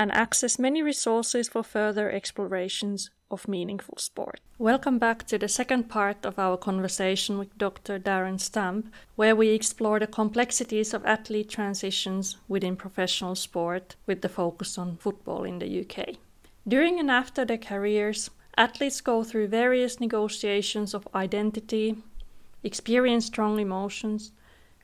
and access many resources for further explorations of meaningful sport. Welcome back to the second part of our conversation with Dr. Darryn Stamp, where we explore the complexities of athlete transitions within professional sport with the focus on football in the UK. During and after their careers, athletes go through various negotiations of identity, experience strong emotions,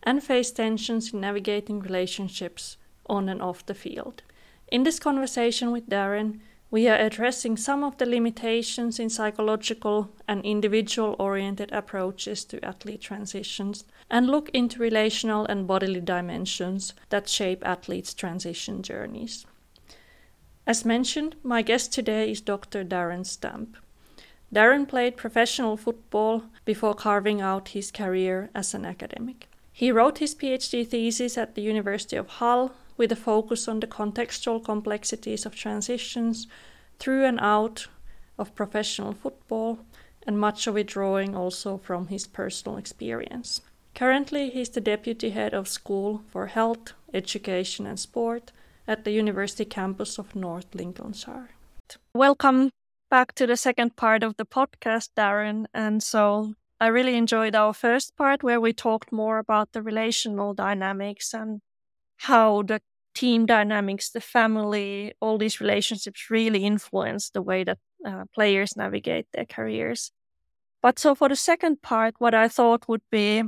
and face tensions in navigating relationships on and off the field. In this conversation with Darryn, we are addressing some of the limitations in psychological and individual oriented approaches to athlete transitions and look into relational and bodily dimensions that shape athletes' transition journeys. As mentioned, my guest today is Dr. Darryn Stamp. Darryn played professional football before carving out his career as an academic. He wrote his PhD thesis at the University of Hull with a focus on the contextual complexities of transitions through and out of professional football, and much of it drawing also from his personal experience. Currently, he's the deputy head of School for Health, Education and Sport at the University campus of North Lincolnshire. Welcome back to the second part of the podcast, Darryn. And so I really enjoyed our first part where we talked more about the relational dynamics and how the team dynamics, the family, all these relationships really influence the way that uh, players navigate their careers. But so for the second part, what I thought would be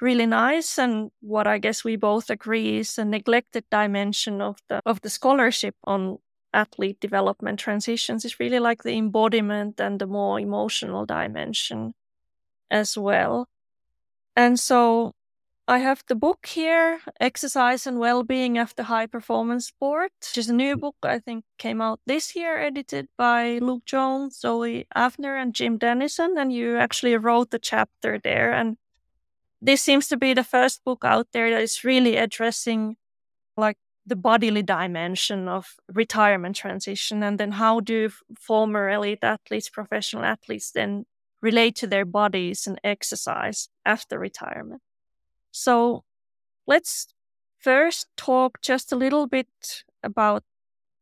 really nice and what I guess we both agree is a neglected dimension of the of the scholarship on athlete development transitions is really like the embodiment and the more emotional dimension as well. And so I have the book here, Exercise and Wellbeing After High Performance Sport, which is a new book I think came out this year, edited by Luke Jones, Zoe Avner, and Jim Denison. And you actually wrote the chapter there. And this seems to be the first book out there that is really addressing like the bodily dimension of retirement transition and then how do former elite athletes professional athletes then relate to their bodies and exercise after retirement so let's first talk just a little bit about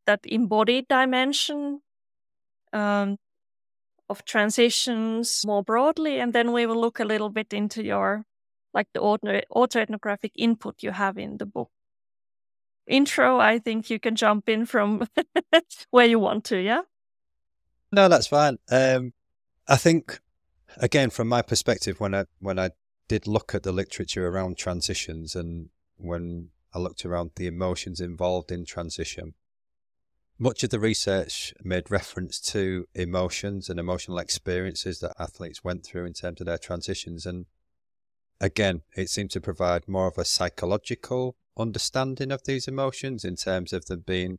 that embodied dimension um, of transitions more broadly, and then we will look a little bit into your like the auto autoethnographic input you have in the book. Intro, I think you can jump in from where you want to, yeah? No, that's fine. Um, I think again, from my perspective, when I when I did look at the literature around transitions and when I looked around the emotions involved in transition, much of the research made reference to emotions and emotional experiences that athletes went through in terms of their transitions. And again, it seemed to provide more of a psychological understanding of these emotions in terms of them being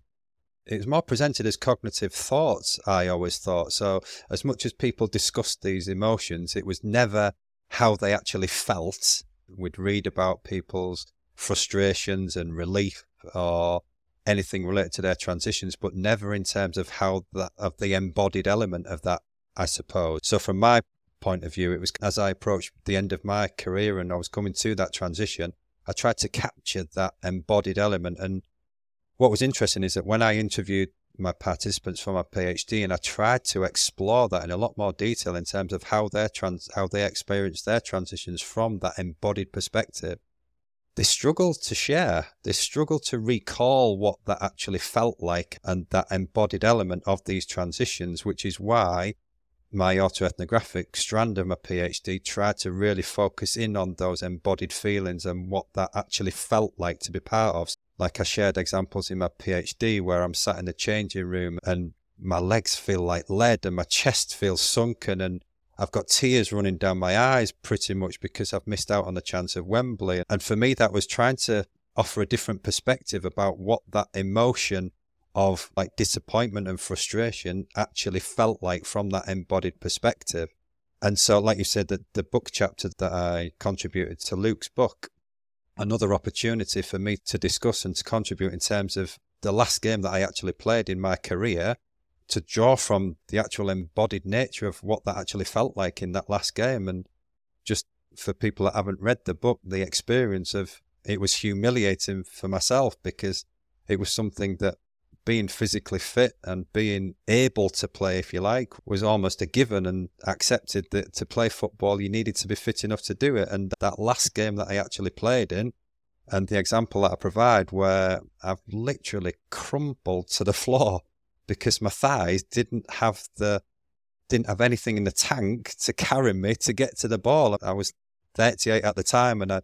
it was more presented as cognitive thoughts, I always thought. So, as much as people discussed these emotions, it was never how they actually felt. We'd read about people's frustrations and relief or anything related to their transitions, but never in terms of how that of the embodied element of that, I suppose. So from my point of view, it was as I approached the end of my career and I was coming to that transition, I tried to capture that embodied element. And what was interesting is that when I interviewed my participants for my PhD, and I tried to explore that in a lot more detail in terms of how they trans how they experience their transitions from that embodied perspective. They struggle to share. They struggle to recall what that actually felt like and that embodied element of these transitions, which is why my autoethnographic strand of my PhD tried to really focus in on those embodied feelings and what that actually felt like to be part of. Like I shared examples in my PhD where I'm sat in the changing room and my legs feel like lead and my chest feels sunken and I've got tears running down my eyes pretty much because I've missed out on the chance of Wembley. And for me, that was trying to offer a different perspective about what that emotion of like disappointment and frustration actually felt like from that embodied perspective. And so, like you said, the, the book chapter that I contributed to Luke's book, another opportunity for me to discuss and to contribute in terms of the last game that I actually played in my career to draw from the actual embodied nature of what that actually felt like in that last game. And just for people that haven't read the book, the experience of it was humiliating for myself because it was something that being physically fit and being able to play, if you like, was almost a given and accepted that to play football, you needed to be fit enough to do it. And that last game that I actually played in, and the example that I provide, where I've literally crumpled to the floor because my thighs didn't have the didn't have anything in the tank to carry me to get to the ball. I was 38 at the time, and I,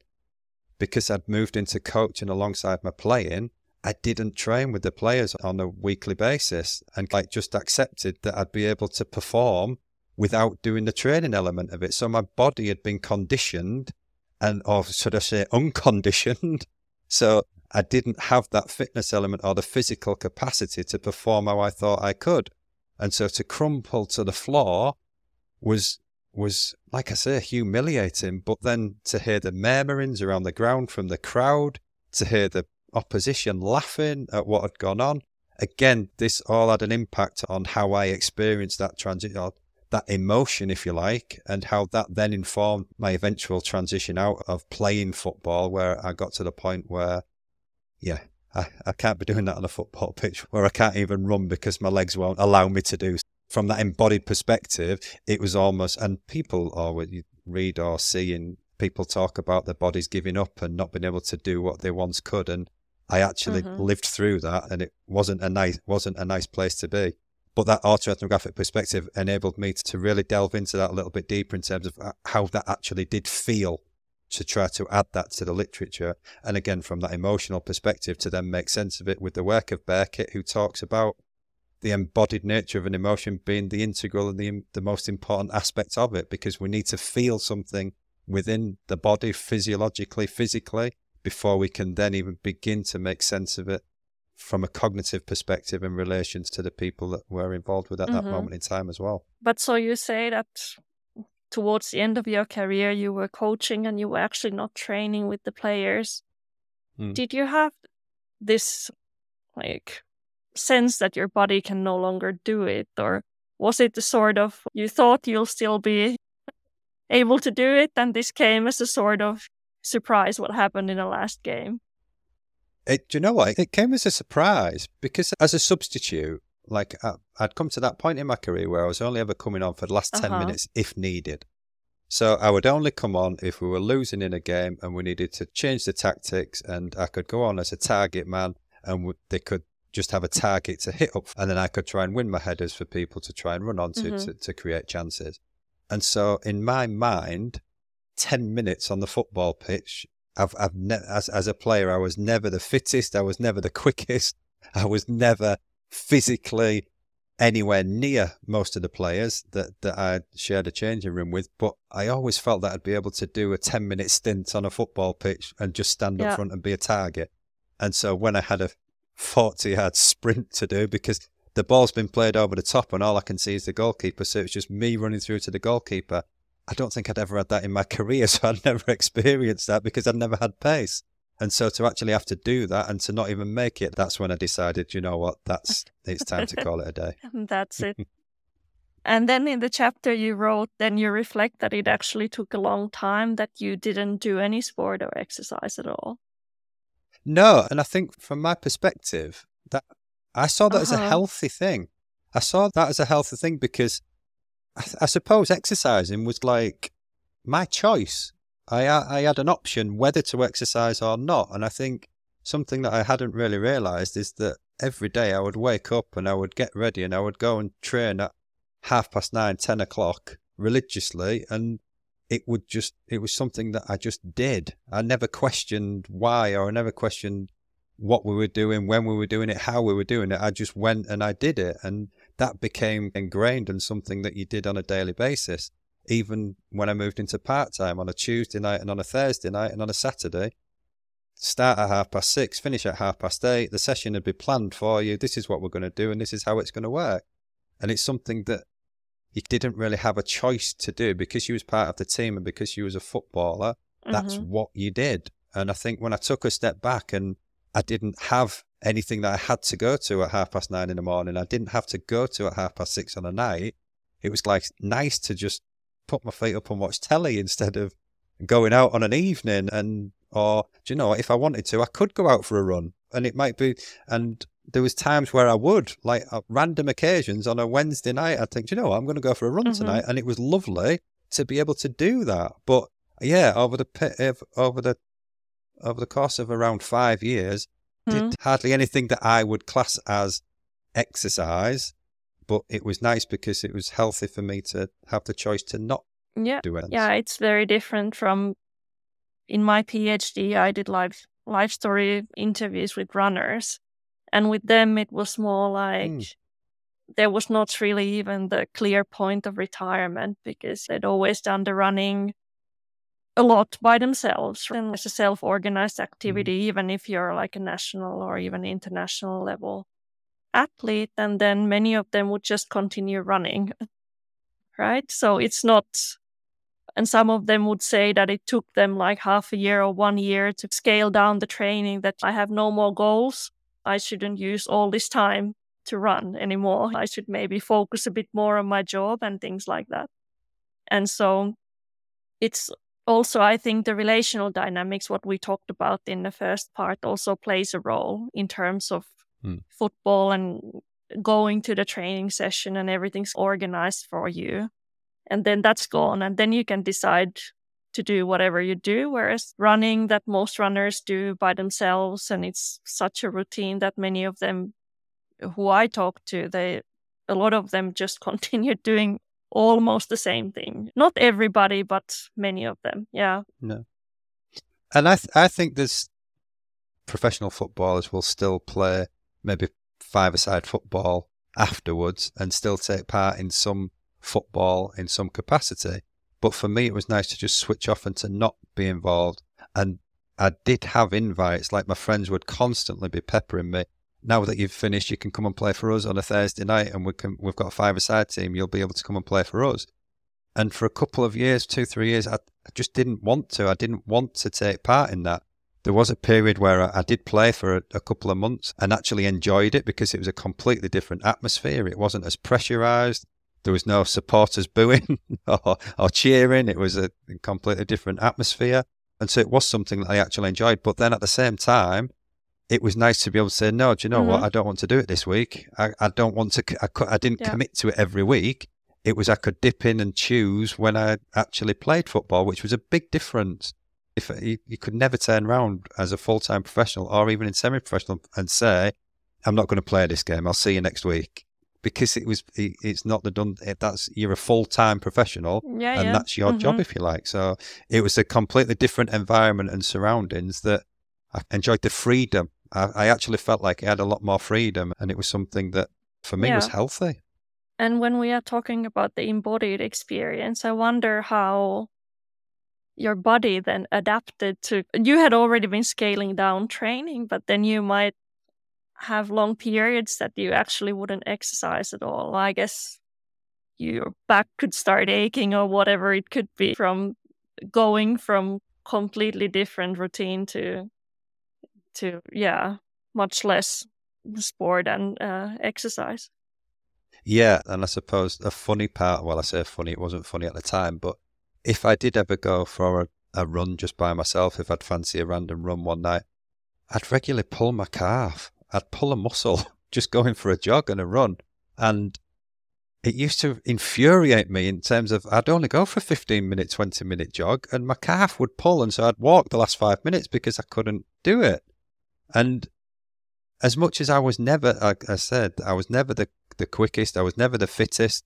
because I'd moved into coaching alongside my playing, I didn't train with the players on a weekly basis, and like just accepted that I'd be able to perform without doing the training element of it. So my body had been conditioned, and or should I say unconditioned. So I didn't have that fitness element or the physical capacity to perform how I thought I could. And so to crumple to the floor was was like I say, humiliating. But then to hear the murmurings around the ground from the crowd, to hear the opposition laughing at what had gone on, again, this all had an impact on how I experienced that transition, that emotion, if you like, and how that then informed my eventual transition out of playing football, where I got to the point where yeah, I, I can't be doing that on a football pitch where I can't even run because my legs won't allow me to do. From that embodied perspective, it was almost, and people, or read or see, people talk about their bodies giving up and not being able to do what they once could. And I actually mm-hmm. lived through that, and it wasn't a nice, wasn't a nice place to be. But that autoethnographic perspective enabled me to really delve into that a little bit deeper in terms of uh, how that actually did feel to try to add that to the literature. And again, from that emotional perspective, to then make sense of it with the work of Burkitt, who talks about the embodied nature of an emotion being the integral and the, the most important aspect of it, because we need to feel something within the body physiologically, physically, before we can then even begin to make sense of it from a cognitive perspective in relation to the people that were involved with at mm-hmm. that moment in time as well. But so you say that towards the end of your career you were coaching and you were actually not training with the players mm. did you have this like sense that your body can no longer do it or was it the sort of you thought you'll still be able to do it and this came as a sort of surprise what happened in the last game it, do you know what it came as a surprise because as a substitute like I, would come to that point in my career where I was only ever coming on for the last 10 uh-huh. minutes if needed. So I would only come on if we were losing in a game and we needed to change the tactics, and I could go on as a target man, and they could just have a target to hit up, and then I could try and win my headers for people to try and run onto mm-hmm. to, to create chances. And so in my mind, ten minutes on the football pitch, I've, I've ne- as as a player, I was never the fittest, I was never the quickest, I was never physically anywhere near most of the players that, that I shared a changing room with, but I always felt that I'd be able to do a 10 minute stint on a football pitch and just stand yeah. up front and be a target. And so when I had a 40 yard sprint to do, because the ball's been played over the top and all I can see is the goalkeeper, so it's just me running through to the goalkeeper. I don't think I'd ever had that in my career, so I'd never experienced that because I'd never had pace. And so to actually have to do that and to not even make it, that's when I decided, you know what, that's it's time to call it a day. and that's it. and then in the chapter you wrote, then you reflect that it actually took a long time that you didn't do any sport or exercise at all. No, and I think from my perspective, that I saw that uh-huh. as a uh-huh. healthy thing. I saw that as a healthy thing because I, suppose exercising was like my choice. I I had an option whether to exercise or not, and I think something that I hadn't really realised is that every day I would wake up and I would get ready and I would go and train at half past nine, ten o'clock religiously, and it would just it was something that I just did. I never questioned why or I never questioned what we were doing, when we were doing it, how we were doing it. I just went and I did it. And that became ingrained and something that you did on a daily basis. Even when I moved into part time on a Tuesday night and on a Thursday night and on a Saturday, start at half past six, finish at half past eight. The session had been planned for you. This is what we're going to do and this is how it's going to work. And it's something that you didn't really have a choice to do because you was part of the team and because you was a footballer. That's Mhm. what you did. And I think when I took a step back and I didn't have anything that I had to go to at half past nine in the morning, I didn't have to go to at half past six on a night. It was like nice to just put my feet up and watch telly instead of going out on an evening and or do you know if I wanted to I could go out for a run and it might be and there was times where I would like random occasions on a Wednesday night I'd think "Do you know what? I'm going to go for a run Mhm. tonight and it was lovely to be able to do that but yeah over the over the over the course of around 5 years. Did hardly anything that I would class as exercise but it was nice because it was healthy for me to have the choice to not Yeah. do it Yeah, it's very different from in my PhD I did live life story interviews with runners and with them it was more like Mm. there was not really even the clear point of retirement because they'd always done the running a lot by themselves and mm. it's a self-organized activity mm. even if you're like a national or even international level athlete and then many of them would just continue running right? So it's not and some of them would say that it took them like half a year or one year to scale down the training that i have no more goals. I shouldn't use all this time to run anymore. I should maybe focus a bit more on my job and things like that. And so it's also i think the relational dynamics what we talked about in the first part also plays a role in terms of Hmm. football and going to the training session and everything's organized for you and then that's gone and then you can decide to do whatever you do whereas running that most runners do by themselves and it's such a routine that many of them who i talk to they a lot of them just continue doing almost the same thing not everybody but many of them yeah No. And I th- I think there's professional footballers will still play maybe five-a-side football afterwards and still take part in some football in some capacity. But for me, it was nice to just switch off and to not be involved. And I did have invites, like my friends would constantly be peppering me. Now that you've finished, you can come and play for us on a Thursday night, and we can, we've got a five-a-side team. You'll be able to come and play for us. And for a couple of years, two, three years, I, I just didn't want to. I didn't want to take part in that. There was a period where I, I did play for a, a couple of months and actually enjoyed it because it was a completely different atmosphere. It wasn't as pressurized. There was no supporters booing or, or cheering. It was a completely different atmosphere. And so it was something that I actually enjoyed. But then at the same time, it was nice to be able to say, no, do you know what? Mhm. I don't want to do it this week. I, I don't want to, I, I didn't Yeah. commit to it every week. It was I could dip in and choose when I actually played football, which was a big difference. If you, you could never turn around as a full time professional or even in semi professional and say, I'm not going to play this game. I'll see you next week. Because it was, it, it's not the done. It, that's you're a full time professional, yeah and yeah that's your job, Mhm. if you like. So it was a completely different environment and surroundings that I enjoyed the freedom. I, I actually felt like I had a lot more freedom, and it was something that for me was healthy. And when we are talking about the embodied experience, I wonder how your body then adapted to. You had already been scaling down training, but then you might have long periods that you actually wouldn't exercise at all. I guess your back could start aching or whatever it could be from going from completely different routine to to yeah much less sport and uh, exercise Yeah, and I suppose a funny part, well, I say funny, it wasn't funny at the time, but if I did ever go for a, a run just by myself, if I'd fancy a random run one night, I'd regularly pull my calf. I'd pull a muscle just going for a jog and a run. And it used to infuriate me in terms of I'd only go for a 15 minute, 20 minute jog and my calf would pull. And so I'd walk the last five minutes because I couldn't do it. And as much as I was never, like I said, I was never the, the quickest, I was never the fittest,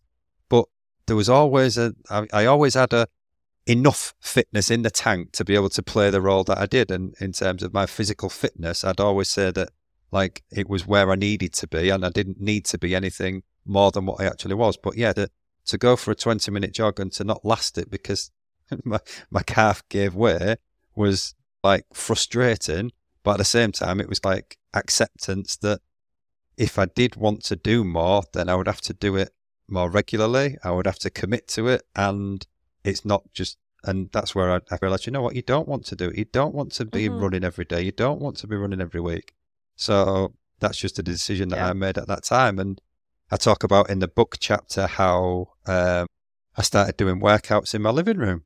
but there was always a, I, I always had a, enough fitness in the tank to be able to play the role that I did. And in terms of my physical fitness, I'd always say that like it was where I needed to be and I didn't need to be anything more than what I actually was. But yeah, to, to go for a 20 minute jog and to not last it because my, my calf gave way was like frustrating. But at the same time, it was like acceptance that if I did want to do more, then I would have to do it more regularly. I would have to commit to it. And it's not just, and that's where I, I realized, you know what, you don't want to do it. You don't want to be Mhm. running every day. You don't want to be running every week. So that's just a decision that Yeah. I made at that time. And I talk about in the book chapter how um, I started doing workouts in my living room.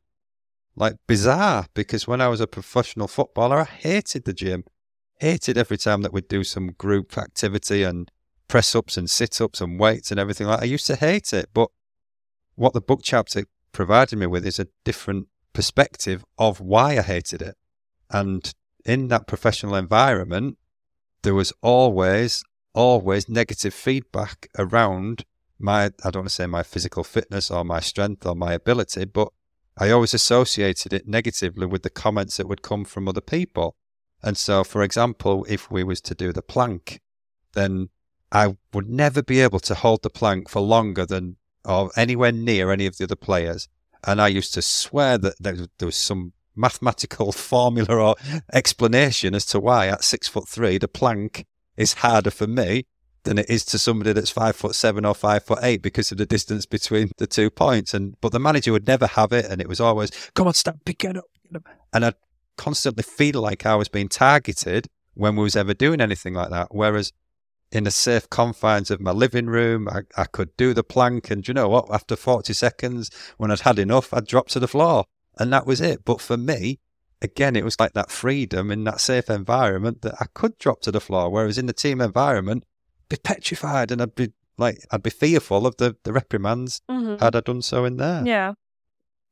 Like bizarre, because when I was a professional footballer, I hated the gym. Hated every time that we'd do some group activity and press ups and sit ups and weights and everything like I used to hate it. But what the book chapter provided me with is a different perspective of why I hated it. And in that professional environment, there was always, always negative feedback around my, I don't want to say my physical fitness or my strength or my ability, but I always associated it negatively with the comments that would come from other people. And so, for example, if we was to do the plank, then I would never be able to hold the plank for longer than or anywhere near any of the other players. And I used to swear that there, was some mathematical formula or explanation as to why at six foot three the plank is harder for me than it is to somebody that's five foot seven or five foot eight because of the distance between the two points. And but the manager would never have it, and it was always, "Come on, stop, pick it up." And I'd constantly feel like I was being targeted when we was ever doing anything like that. Whereas in the safe confines of my living room, I, I could do the plank, and you know what? After forty seconds, when I'd had enough, I'd drop to the floor, and that was it. But for me, again, it was like that freedom in that safe environment that I could drop to the floor. Whereas in the team environment, be petrified and I'd be like, I'd be fearful of the, the reprimands Mhm. had I done so in there. Yeah.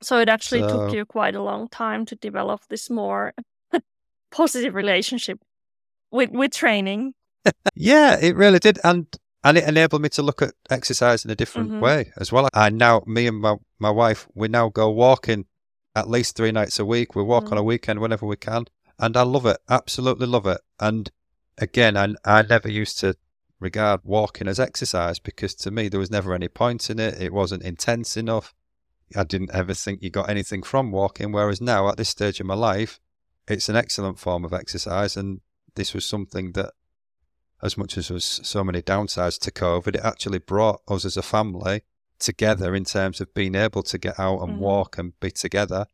So it actually So- took you quite a long time to develop this more positive relationship with with training. Yeah, it really did. And and it enabled me to look at exercise in a different Mhm. way as well. I now, me and my, my wife, we now go walking at least three nights a week. We walk Mm. on a weekend whenever we can. And I love it. Absolutely love it. And again, I, I never used to regard walking as exercise because to me, there was never any point in it. It wasn't intense enough. I didn't ever think you got anything from walking. Whereas now, at this stage of my life, it's an excellent form of exercise. And this was something that as much as there was so many downsides to COVID, it actually brought us as a family together in terms of being able to get out and Mhm. walk and be together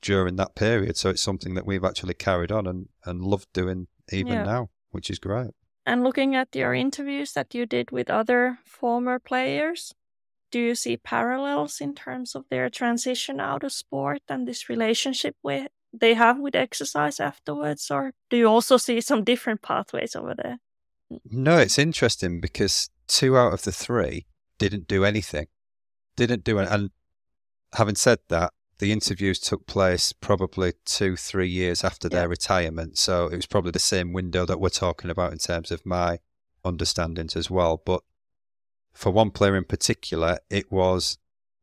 during that period. So it's something that we've actually carried on and, and loved doing even Yeah. now, which is great. And looking at your interviews that you did with other former players, do you see parallels in terms of their transition out of sport and this relationship with they have with exercise afterwards, or do you also see some different pathways over there? No, it's interesting because two out of the three didn't do anything. Didn't do it. And having said that, the interviews took place probably two, three years after Yeah. their retirement. So it was probably the same window that we're talking about in terms of my understandings as well. But for one player in particular, it was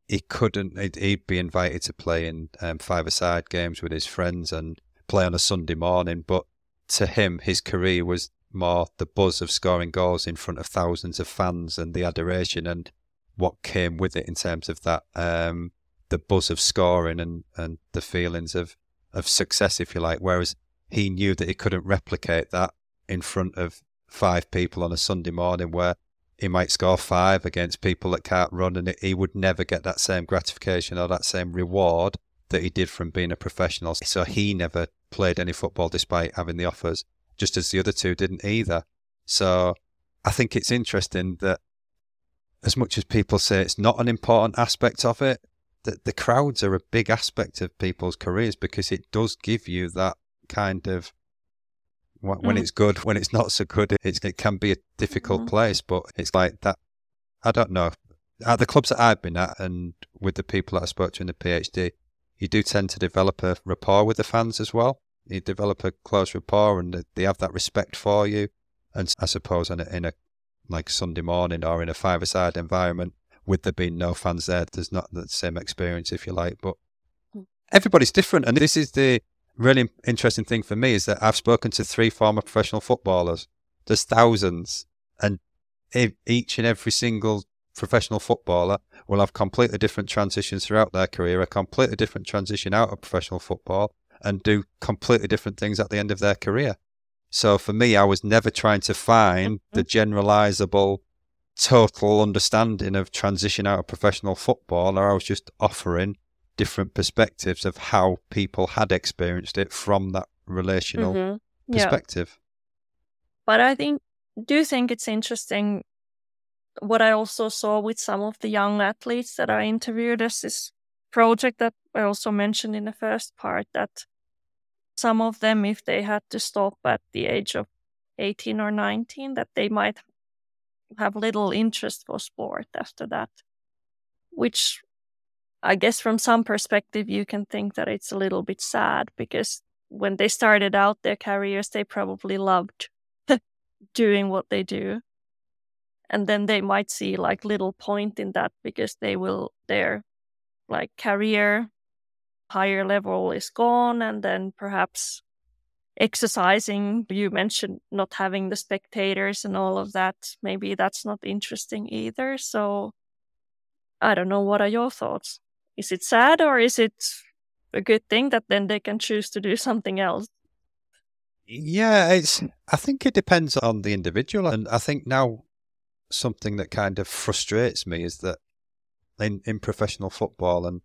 he couldn't. He'd, be invited to play in um, five-a-side games with his friends and play on a Sunday morning. But to him, his career was more the buzz of scoring goals in front of thousands of fans and the adoration and what came with it in terms of that um, the buzz of scoring and, and the feelings of, of success, if you like. Whereas he knew that he couldn't replicate that in front of five people on a Sunday morning where he might score five against people that can't run and he would never get that same gratification or that same reward that he did from being a professional. So he never played any football despite having the offers, just as the other two didn't either. So I think it's interesting that as much as people say it's not an important aspect of it, that the crowds are a big aspect of people's careers because it does give you that kind of wh- when Mhm. it's good, when it's not so good, it's, it can be a difficult Mhm. place. But it's like that. I don't know. At the clubs that I've been at, and with the people that I spoke to in the PhD, you do tend to develop a rapport with the fans as well. You develop a close rapport, and they- they have that respect for you. And I suppose in a, in a like Sunday morning or in a five-a-side environment with there being no fans there, there's not the same experience, if you like. But Hmm. everybody's different. And this is the really interesting thing for me is that I've spoken to three former professional footballers. There's thousands. And each and every single professional footballer will have completely different transitions throughout their career, a completely different transition out of professional football, and do completely different things at the end of their career. So for me, I was never trying to find the generalizable, total understanding of transition out of professional football, or I was just offering different perspectives of how people had experienced it from that relational Mhm. Yeah. perspective. But I think, do think it's interesting. What I also saw with some of the young athletes that I interviewed as this project that I also mentioned in the first part that some of them, if they had to stop at the age of 18 or 19, that they might have little interest for sport after that, which I guess from some perspective, you can think that it's a little bit sad because when they started out their careers, they probably loved doing what they do. And then they might see like little point in that because they will their like career higher level is gone and then perhaps exercising you mentioned not having the spectators and all of that. Maybe that's not interesting either. So i don't know what are your thoughts? Is it sad or is it a good thing that then they can choose to do something else? Yeah, it's. I think it depends on the individual, and I think now something that kind of frustrates me is that in in professional football, and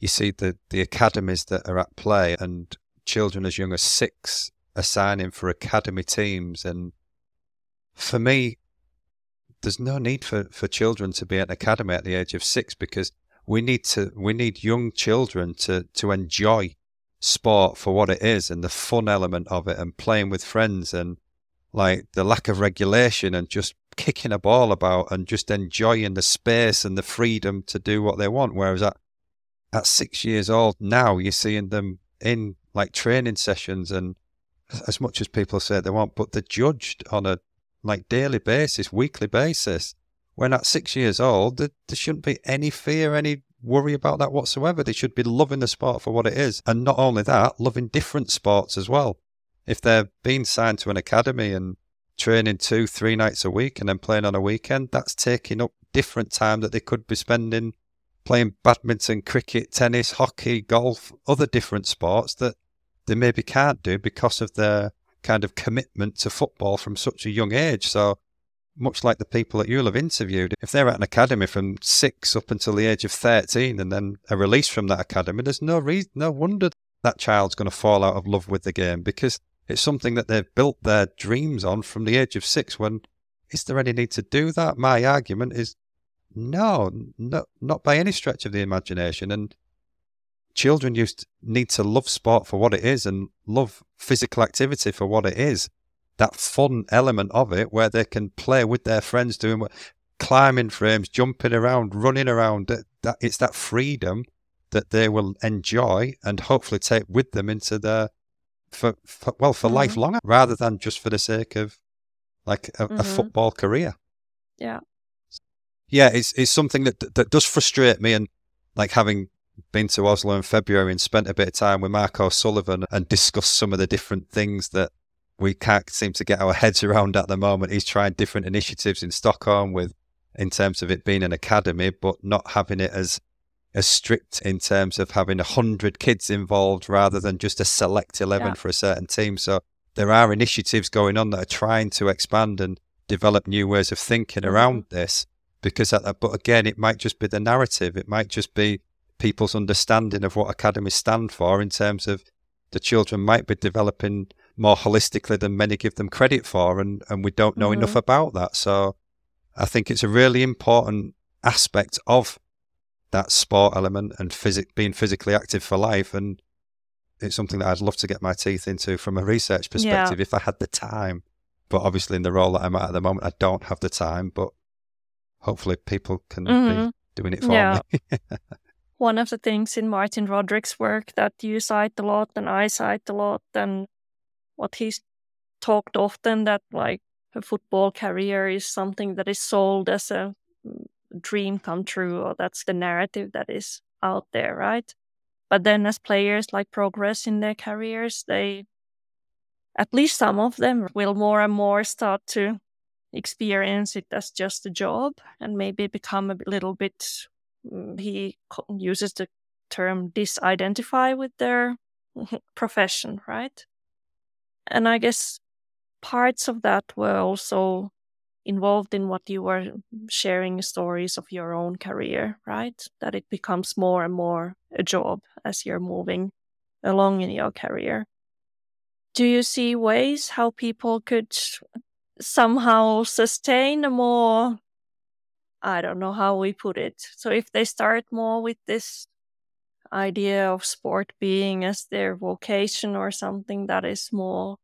you see the the academies that are at play, and children as young as six are signing for academy teams, and for me, there's no need for for children to be at an academy at the age of six because we need to we need young children to to enjoy sport for what it is and the fun element of it and playing with friends and like the lack of regulation and just kicking a ball about and just enjoying the space and the freedom to do what they want. Whereas at at six years old now you're seeing them in like training sessions and as much as people say they want, but they're judged on a like daily basis, weekly basis. When at six years old, there, there shouldn't be any fear, any worry about that whatsoever. They should be loving the sport for what it is. And not only that, loving different sports as well. If they're being signed to an academy and training two, three nights a week and then playing on a weekend, that's taking up different time that they could be spending playing badminton, cricket, tennis, hockey, golf, other different sports that they maybe can't do because of their kind of commitment to football from such a young age. So much like the people that you'll have interviewed, if they're at an academy from six up until the age of 13 and then are released from that academy, there's no reason, no wonder that child's going to fall out of love with the game because it's something that they've built their dreams on from the age of six. When is there any need to do that? My argument is no, no not by any stretch of the imagination. And children used to need to love sport for what it is and love physical activity for what it is that fun element of it where they can play with their friends doing what climbing frames jumping around running around that, that it's that freedom that they will enjoy and hopefully take with them into their for, for well for Mhm. lifelong rather than just for the sake of like a, a Mhm. football career Yeah. yeah it's it's something that that does frustrate me and like having been to Oslo in February and spent a bit of time with Mark O'Sullivan and discussed some of the different things that we can't seem to get our heads around at the moment. He's trying different initiatives in Stockholm with in terms of it being an academy, but not having it as as strict in terms of having a hundred kids involved rather than just a select eleven Yeah. for a certain team. So there are initiatives going on that are trying to expand and develop new ways of thinking Mhm. around this. Because at that, but again, it might just be the narrative. It might just be people's understanding of what academies stand for in terms of the children might be developing more holistically than many give them credit for, and, and we don't know enough Mhm. about that. So I think it's a really important aspect of that sport element and physic being physically active for life. And it's something that I'd love to get my teeth into from a research perspective if I had the time. But obviously, in the role that I'm at at the moment, I don't have the time. But hopefully, people can Mhm. be doing it for Yeah. me. one of the things in Martin Roderick's work that you cite a lot and I cite a lot, and what he's talked often that like a football career is something that is sold as a dream come true or that's the narrative that is out there, right? But then as players like progress in their careers, they at least some of them will more and more start to experience it as just a job and maybe become a little bit mm, Mm, he uses the term disidentify with their profession, right? And I guess parts of that were also involved in what you were sharing stories of your own career, right? That it becomes more and more a job as you're moving along in your career. Do you see ways how people could somehow sustain a more, I don't know how we put it. So if they start more with this idea of sport being as their vocation or something that is more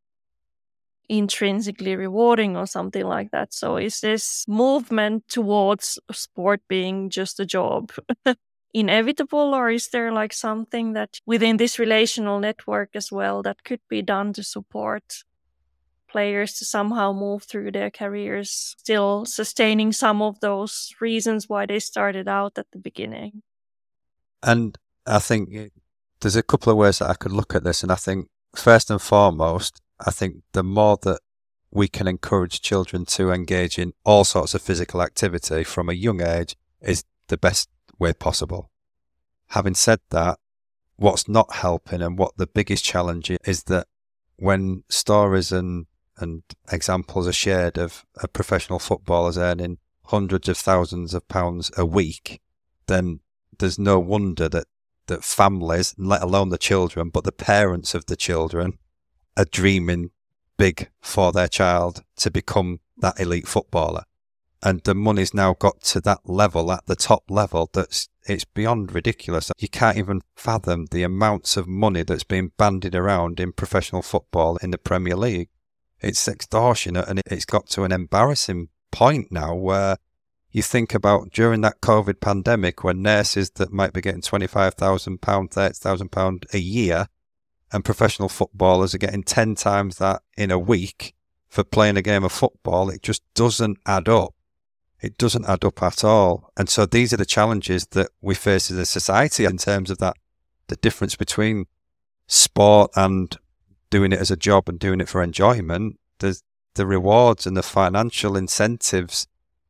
intrinsically rewarding or something like that. So is this movement towards sport being just a job inevitable or is there like something that within this relational network as well that could be done to support players to somehow move through their careers still sustaining some of those reasons why they started out at the beginning and i think eh, there's a couple of ways that i could look at this and i think first and foremost I think the more that we can encourage children to engage in all sorts of physical activity from a young age is the best way possible. Having said that, what's not helping and what the biggest challenge is that when stories and and examples are shared of, of professional footballers earning hundreds of thousands of pounds a week, then there's no wonder that that families, let alone the children, but the parents of the children, are dreaming big for their child to become that elite footballer. And the money's now got to that level, at the top level, that's it's beyond ridiculous. You can't even fathom the amounts of money that's being bandied around in professional football in the Premier League. It's extortionate and it's got to an embarrassing point now where you think about during that COVID pandemic when nurses that might be getting £25,000, £30,000 a year and professional footballers are getting 10 times that in a week for playing a game of football, it just doesn't add up. It doesn't add up at all. And so these are the challenges that we face as a society in terms of that the difference between sport and doing it as a job and doing it for enjoyment. The rewards and the financial incentives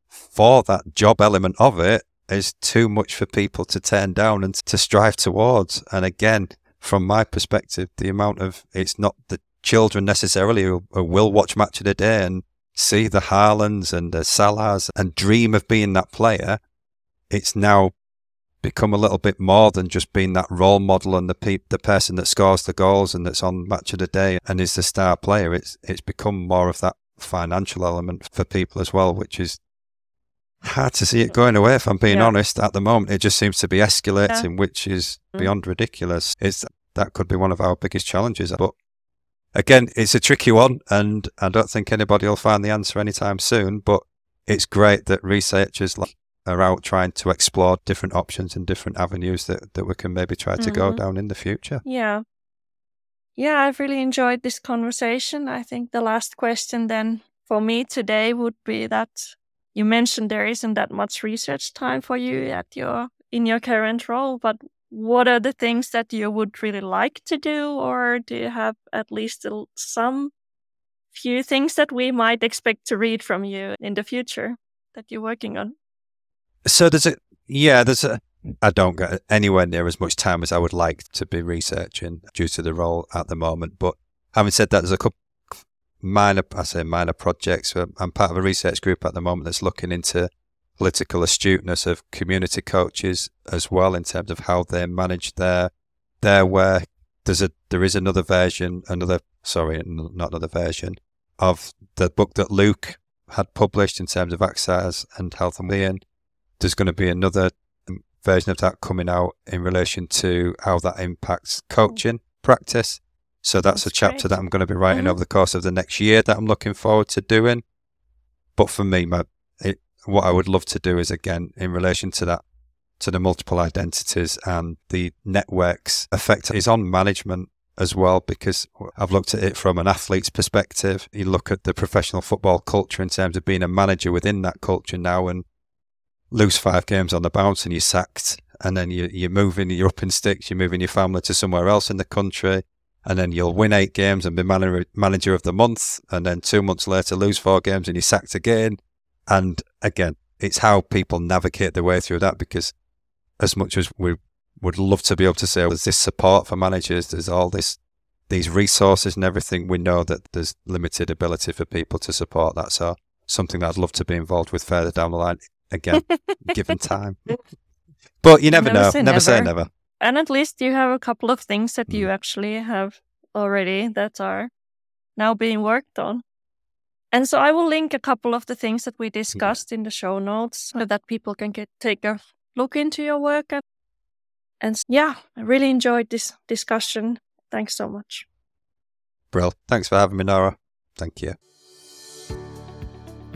for that job element of it is too much for people to turn down and to strive towards. And again, from my perspective, the amount of it's not the children necessarily who, who will watch match of the day and see the Haalands and the Salahs and dream of being that player. It's now become a little bit more than just being that role model and the pe- the person that scores the goals and that's on match of the day and is the star player. It's it's become more of that financial element for people as well, which is hard to see it going away. If I'm being yeah. honest, at the moment it just seems to be escalating, yeah. which is mm. beyond ridiculous. Is that could be one of our biggest challenges. But again, it's a tricky one, and I don't think anybody will find the answer anytime soon. But it's great that researchers are out trying to explore different options and different avenues that, that we can maybe try to mm-hmm. go down in the future. Yeah. Yeah, I've really enjoyed this conversation. I think the last question then for me today would be that you mentioned there isn't that much research time for you at your in your current role, but what are the things that you would really like to do, or do you have at least some few things that we might expect to read from you in the future that you're working on? So there's a yeah, there's a I don't get anywhere near as much time as I would like to be researching due to the role at the moment. But having said that, there's a couple minor, I say minor projects. I'm part of a research group at the moment that's looking into political astuteness of community coaches as well in terms of how they manage their their work. There's a there is another version, another sorry, not another version of the book that Luke had published in terms of exercise and health and being. There's going to be another version of that coming out in relation to how that impacts coaching practice. So that's, that's a chapter great. that I'm going to be writing mm-hmm. over the course of the next year that I'm looking forward to doing. But for me, my it, what I would love to do is again in relation to that to the multiple identities and the networks effect is on management as well because I've looked at it from an athlete's perspective. You look at the professional football culture in terms of being a manager within that culture now and lose five games on the bounce and you're sacked, and then you, you're moving, you're up in sticks, you're moving your family to somewhere else in the country, and then you'll win eight games and be man- manager of the month, and then two months later lose four games and you're sacked again. And again, it's how people navigate their way through that because as much as we would love to be able to say oh, there's this support for managers, there's all this these resources and everything, we know that there's limited ability for people to support that. So something that I'd love to be involved with further down the line. Again, given time. But you never, never know. Say never, never say never. And at least you have a couple of things that mm. you actually have already that are now being worked on. And so I will link a couple of the things that we discussed yeah. in the show notes so that people can get take a look into your work. And, and yeah, I really enjoyed this discussion. Thanks so much. Brill. Thanks for having me, Nora. Thank you.